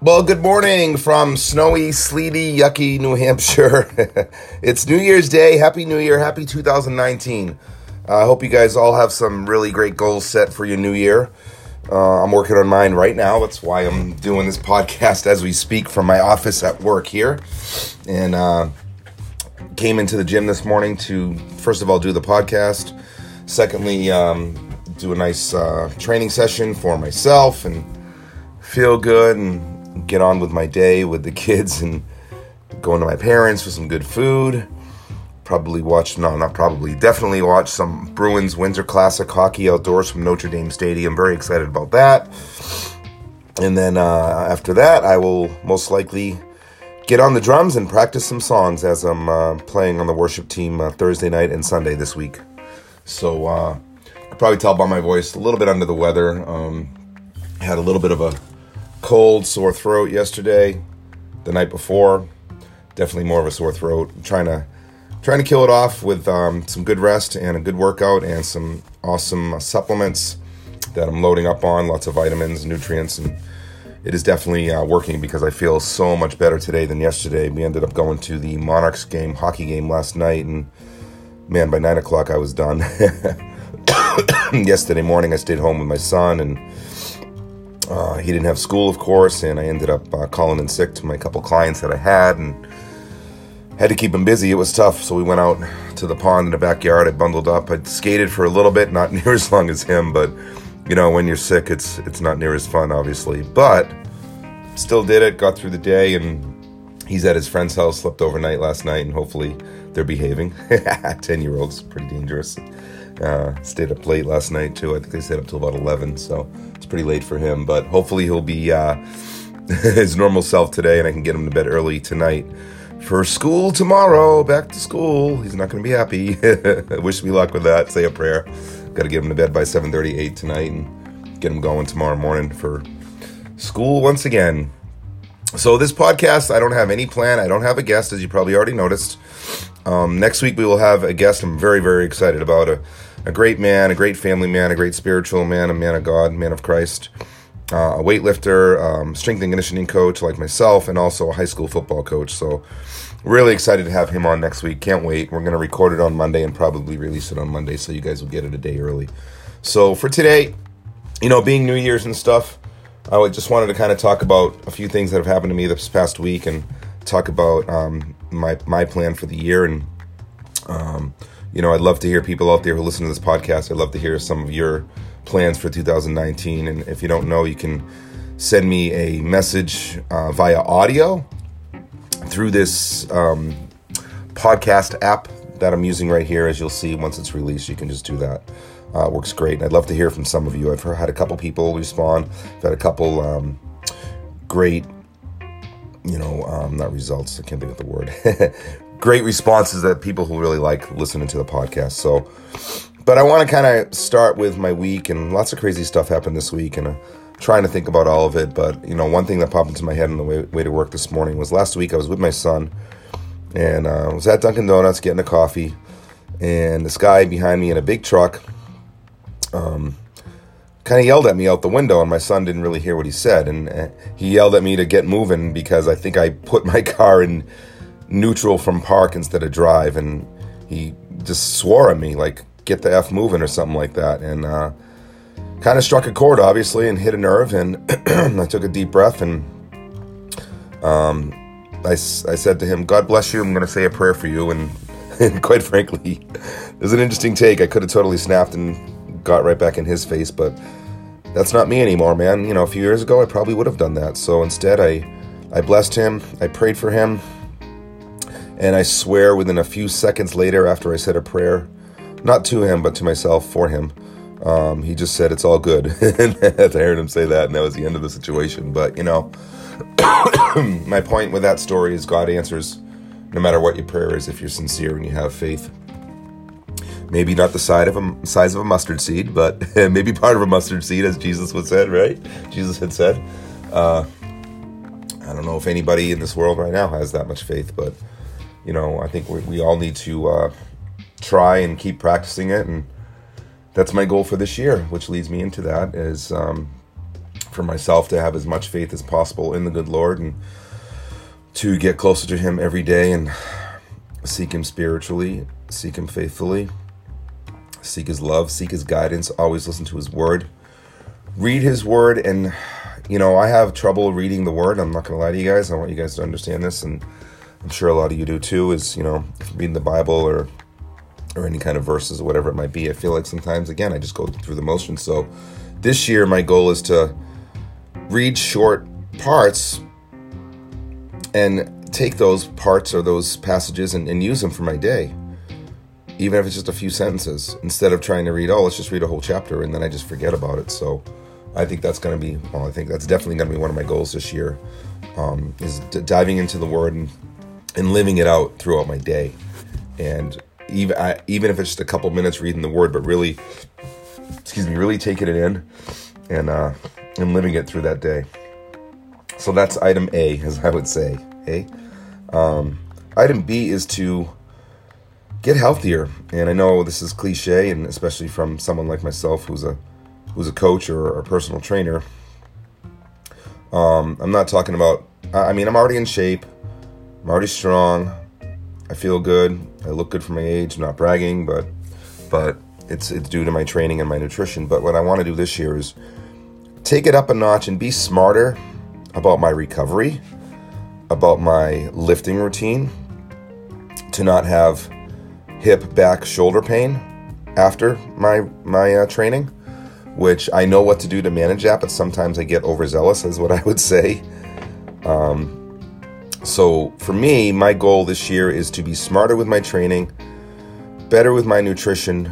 Well, good morning from snowy, sleety, yucky New Hampshire. it's New Year's Day. Happy New Year. Happy 2019. Uh, I hope you guys all have some really great goals set for your new year. Uh, I'm working on mine right now. That's why I'm doing this podcast as we speak from my office at work here. And uh, came into the gym this morning to, first of all, do the podcast. Secondly, um, do a nice uh, training session for myself and feel good and get on with my day with the kids and going to my parents for some good food. Probably watch, no, not probably, definitely watch some Bruins Winter Classic hockey outdoors from Notre Dame Stadium. Very excited about that. And then uh, after that, I will most likely get on the drums and practice some songs as I'm uh, playing on the worship team uh, Thursday night and Sunday this week. So uh, you probably tell by my voice a little bit under the weather. Um, had a little bit of a cold, sore throat yesterday, the night before. Definitely more of a sore throat. I'm trying to trying to kill it off with um, some good rest and a good workout and some awesome supplements that I'm loading up on. Lots of vitamins, nutrients, and it is definitely uh, working because I feel so much better today than yesterday. We ended up going to the Monarchs game, hockey game last night, and man, by nine o'clock I was done. yesterday morning I stayed home with my son and uh, he didn't have school, of course, and I ended up uh, calling in sick to my couple clients that I had and had to keep him busy. It was tough, so we went out to the pond in the backyard. I bundled up. I skated for a little bit, not near as long as him, but you know, when you're sick, it's it's not near as fun, obviously. But still did it. Got through the day, and he's at his friend's house. Slept overnight last night, and hopefully they're behaving. Ten year olds, pretty dangerous. Uh, stayed up late last night too. I think they stayed up till about eleven, so it's pretty late for him. But hopefully he'll be uh, his normal self today, and I can get him to bed early tonight for school tomorrow. Back to school. He's not going to be happy. Wish me luck with that. Say a prayer. Got to get him to bed by seven thirty, eight tonight, and get him going tomorrow morning for school once again. So this podcast, I don't have any plan. I don't have a guest, as you probably already noticed. Um, next week we will have a guest. I'm very, very excited about a a great man, a great family man, a great spiritual man, a man of God, man of Christ, uh, a weightlifter, um, strength and conditioning coach like myself, and also a high school football coach. So, really excited to have him on next week. Can't wait. We're going to record it on Monday and probably release it on Monday so you guys will get it a day early. So, for today, you know, being New Year's and stuff, I just wanted to kind of talk about a few things that have happened to me this past week and talk about um, my my plan for the year and um, you know, I'd love to hear people out there who listen to this podcast. I'd love to hear some of your plans for 2019. And if you don't know, you can send me a message uh, via audio through this um, podcast app that I'm using right here. As you'll see once it's released, you can just do that. Uh, works great. And I'd love to hear from some of you. I've had a couple people respond. I've had a couple um, great, you know, um, not results. I can't think of the word. great responses that people who really like listening to the podcast. So, but I want to kind of start with my week, and lots of crazy stuff happened this week, and I'm trying to think about all of it. But you know, one thing that popped into my head on the way, way to work this morning was last week I was with my son, and uh, I was at Dunkin' Donuts getting a coffee, and this guy behind me in a big truck. Um, kind of yelled at me out the window, and my son didn't really hear what he said. And uh, he yelled at me to get moving because I think I put my car in neutral from park instead of drive, and he just swore at me like "get the f moving" or something like that, and uh, kind of struck a chord, obviously, and hit a nerve. And I took a deep breath and um, I, I said to him, "God bless you. I'm going to say a prayer for you." And, and quite frankly, it was an interesting take. I could have totally snapped and got right back in his face, but that's not me anymore, man. You know, a few years ago, I probably would have done that. So instead, I I blessed him. I prayed for him. And I swear within a few seconds later, after I said a prayer, not to him, but to myself for him, um, he just said, It's all good. and I heard him say that, and that was the end of the situation. But, you know, my point with that story is God answers no matter what your prayer is if you're sincere and you have faith. Maybe not the size of a, size of a mustard seed, but maybe part of a mustard seed, as Jesus would said, right? Jesus had said. Uh, I don't know if anybody in this world right now has that much faith, but you know, I think we, we all need to uh, try and keep practicing it, and that's my goal for this year. Which leads me into that is um, for myself to have as much faith as possible in the good Lord and to get closer to Him every day and seek Him spiritually, seek Him faithfully, seek His love, seek His guidance, always listen to His Word, read His Word. And, you know, I have trouble reading the Word. I'm not going to lie to you guys. I want you guys to understand this. And I'm sure a lot of you do too, is, you know, reading the Bible or or any kind of verses or whatever it might be. I feel like sometimes, again, I just go through the motions. So this year, my goal is to read short parts and take those parts or those passages and, and, use them for my day, even if it's just a few sentences, instead of trying to read, oh, let's just read a whole chapter and then I just forget about it. So I think that's going to be, well, I think that's definitely going to be one of my goals this year, um, is d- diving into the Word and, and living it out throughout my day. And even I, even if it's just a couple minutes reading the Word, but really, excuse me, really taking it in and uh, and living it through that day. So that's item A, as I would say. A. Um, item B is to get healthier, and I know this is cliche, and especially from someone like myself who's a who's a coach or a personal trainer. Um, I'm not talking about. I mean, I'm already in shape. I'm already strong. I feel good. I look good for my age. I'm not bragging, but but it's it's due to my training and my nutrition. But what I want to do this year is take it up a notch and be smarter about my recovery, about my lifting routine, to not have hip, back, shoulder pain after my my uh, training, which I know what to do to manage that, but sometimes I get overzealous, is what I would say. Um, so for me, my goal this year is to be smarter with my training, better with my nutrition.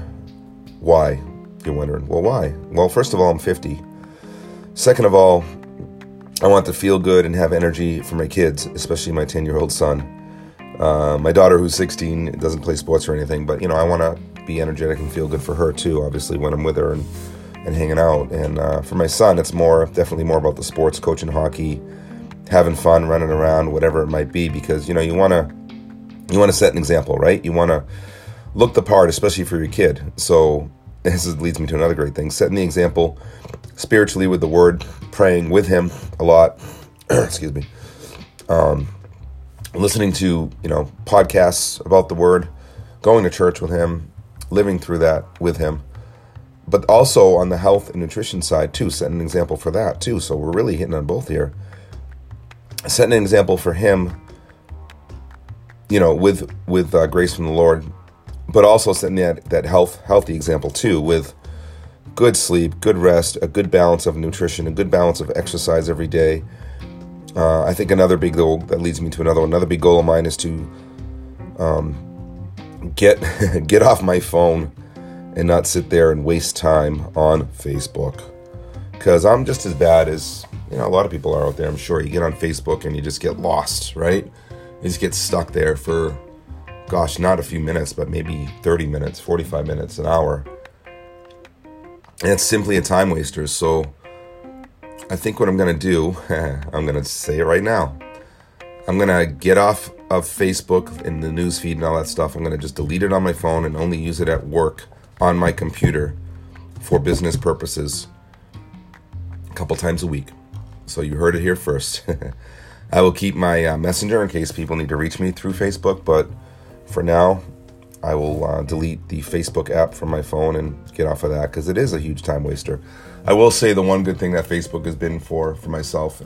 Why? You're wondering. Well, why? Well, first of all, I'm 50. Second of all, I want to feel good and have energy for my kids, especially my 10 year old son. Uh, my daughter, who's 16, doesn't play sports or anything, but you know, I want to be energetic and feel good for her too. Obviously, when I'm with her and and hanging out. And uh, for my son, it's more definitely more about the sports, coaching hockey, having fun, running around, whatever it might be, because you know you want to you want to set an example, right? You want to look the part, especially for your kid. So this leads me to another great thing: setting the example spiritually with the Word, praying with Him a lot. excuse me. Um, listening to you know podcasts about the Word, going to church with Him, living through that with Him. But also on the health and nutrition side too, setting an example for that too. So we're really hitting on both here setting an example for him, you know, with with uh, grace from the Lord, but also setting that that health healthy example too with good sleep, good rest, a good balance of nutrition, a good balance of exercise every day. Uh, I think another big goal that leads me to another one. Another big goal of mine is to um, get get off my phone and not sit there and waste time on Facebook because I'm just as bad as you know, a lot of people are out there, I'm sure. You get on Facebook and you just get lost, right? You just get stuck there for, gosh, not a few minutes, but maybe 30 minutes, 45 minutes, an hour. And it's simply a time waster. So I think what I'm going to do, I'm going to say it right now. I'm going to get off of Facebook and the newsfeed and all that stuff. I'm going to just delete it on my phone and only use it at work on my computer for business purposes a couple times a week. So you heard it here first. I will keep my uh, messenger in case people need to reach me through Facebook, but for now, I will uh, delete the Facebook app from my phone and get off of that because it is a huge time waster. I will say the one good thing that Facebook has been for for myself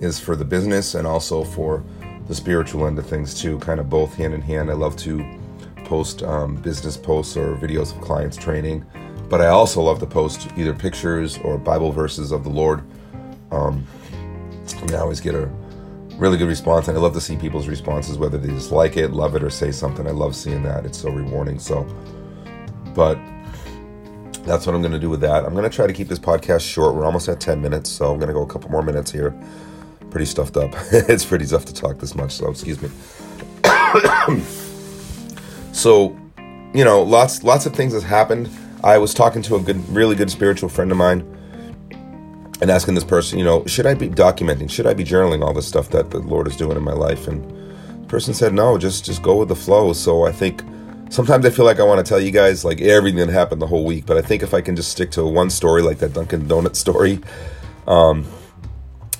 is for the business and also for the spiritual end of things too, kind of both hand in hand. I love to post um, business posts or videos of clients training, but I also love to post either pictures or Bible verses of the Lord. Um, and I always get a really good response, and I love to see people's responses, whether they just like it, love it, or say something. I love seeing that. It's so rewarding. So, but that's what I'm going to do with that. I'm going to try to keep this podcast short. We're almost at 10 minutes, so I'm going to go a couple more minutes here. Pretty stuffed up. it's pretty tough to talk this much, so excuse me. so, you know, lots lots of things has happened. I was talking to a good, really good spiritual friend of mine and asking this person, you know, should I be documenting? Should I be journaling all this stuff that the Lord is doing in my life? And the person said, no, just just go with the flow. So I think sometimes I feel like I want to tell you guys like everything that happened the whole week, but I think if I can just stick to one story like that Dunkin' Donut story, Um,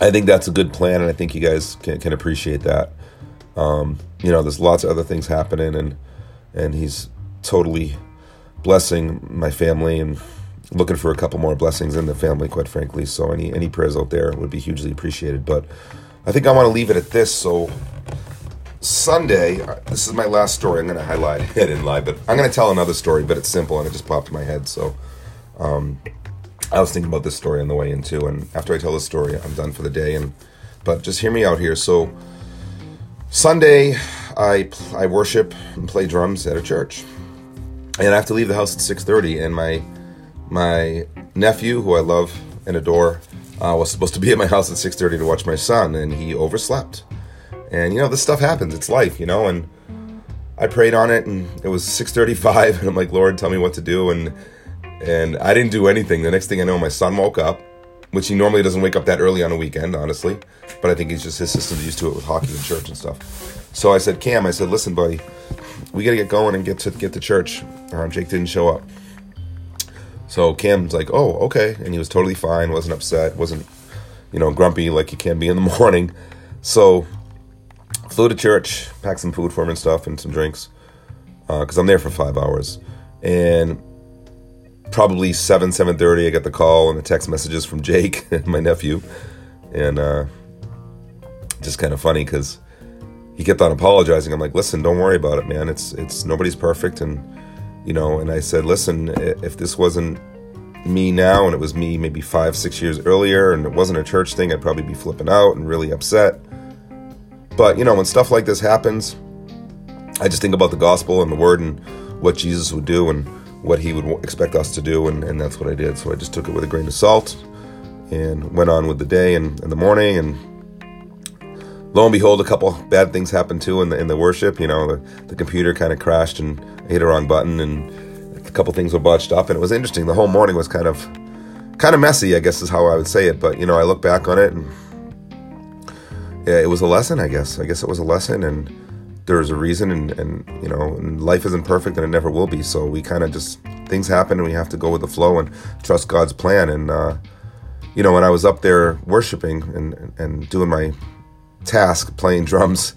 I think that's a good plan, and I think you guys can, can appreciate that. Um, you know, there's lots of other things happening, and and he's totally blessing my family and looking for a couple more blessings in the family, quite frankly. So any any prayers out there would be hugely appreciated. But I think I want to leave it at this. So Sunday, uh, this is my last story. I'm going to highlight. I didn't lie, but I'm going to tell another story. But it's simple, and it just popped in my head. So um, I was thinking about this story on the way in too. And after I tell this story, I'm done for the day. And but just hear me out here. So Sunday, I I worship and play drums at a church, and I have to leave the house at 6:30. And my my nephew, who I love and adore, uh, was supposed to be at my house at 6:30 to watch my son, and he overslept. And you know, this stuff happens. It's life, you know. And I prayed on it, and it was 6:35, and I'm like, Lord, tell me what to do. And and I didn't do anything. The next thing I know, my son woke up, which he normally doesn't wake up that early on a weekend, honestly. But I think he's just his system's used to it with hockey and church and stuff. So I said, Cam, I said, listen, buddy, we got to get going and get to get to church. Um, Jake didn't show up. So Cam's like, oh, okay. And he was totally fine, wasn't upset, wasn't, you know, grumpy like he can be in the morning. So flew to church, packed some food for him and stuff and some drinks because uh, I'm there for five hours. And probably 7, 7.30, I get the call and the text messages from Jake, my nephew. And uh, just kind of funny because he kept on apologizing. I'm like, listen, don't worry about it, man. It's it's nobody's perfect, and you know. And I said, listen, if this wasn't me now, and it was me maybe five, six years earlier, and it wasn't a church thing, I'd probably be flipping out and really upset. But you know, when stuff like this happens, I just think about the gospel and the word and what Jesus would do and what he would expect us to do, and, and that's what I did. So I just took it with a grain of salt and went on with the day and in the morning and lo and behold, a couple bad things happened too in the in the worship. You know, the, the computer kind of crashed and hit a wrong button, and a couple things were botched up. And it was interesting. The whole morning was kind of kind of messy, I guess is how I would say it. But you know, I look back on it, and yeah, it was a lesson. I guess. I guess it was a lesson, and there was a reason. And and you know, and life isn't perfect, and it never will be. So we kind of just things happen, and we have to go with the flow and trust God's plan. And uh, you know, when I was up there worshiping and and doing my task playing drums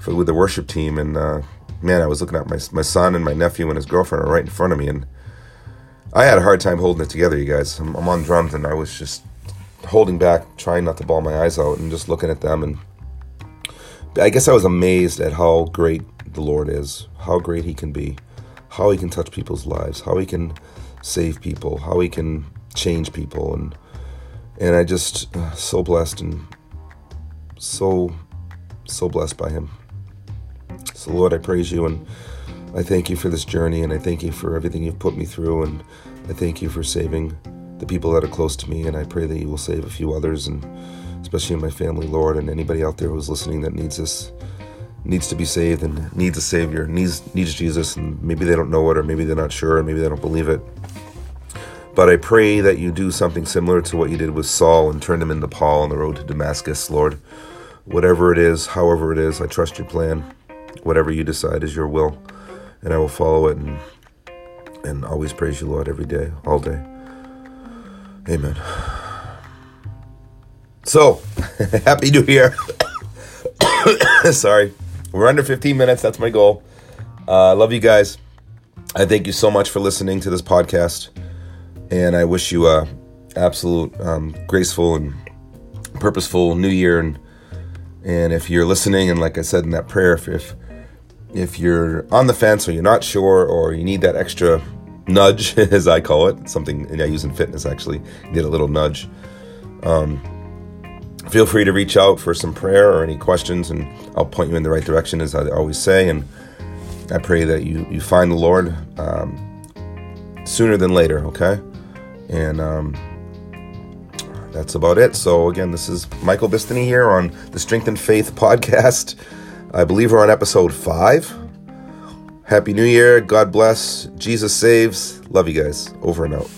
for, with the worship team. And uh, man, I was looking at my my son and my nephew and his girlfriend are right in front of me, and I had a hard time holding it together. You guys, I'm, I'm on drums and I was just holding back, trying not to bawl my eyes out, and just looking at them. And I guess I was amazed at how great the Lord is, how great He can be, how He can touch people's lives, how He can save people, how He can change people, and and I just uh, so blessed and so, so blessed by Him. So, Lord, I praise you and I thank you for this journey and I thank you for everything you've put me through and I thank you for saving the people that are close to me and I pray that you will save a few others and especially in my family, Lord, and anybody out there who's listening that needs this needs to be saved and needs a savior, needs needs Jesus and maybe they don't know it or maybe they're not sure or maybe they don't believe it. But I pray that you do something similar to what you did with Saul and turn him into Paul on the road to Damascus, Lord. Whatever it is, however it is, I trust your plan. Whatever you decide is your will, and I will follow it and and always praise you, Lord, every day, all day. Amen. So, happy New Year. Sorry. We're under 15 minutes. That's my goal. I uh, love you guys. I thank you so much for listening to this podcast and I wish you a absolute um, graceful and purposeful new year. And and if you're listening, and like I said in that prayer, if if, if you're on the fence or you're not sure or you need that extra nudge, as I call it, something I use in fitness actually, need a little nudge. Um, feel free to reach out for some prayer or any questions, and I'll point you in the right direction, as I always say. And I pray that you you find the Lord um, sooner than later. Okay. And um, that's about it. So, again, this is Michael Bistany here on the Strength and Faith podcast. I believe we're on episode five. Happy New Year. God bless. Jesus saves. Love you guys. Over and out.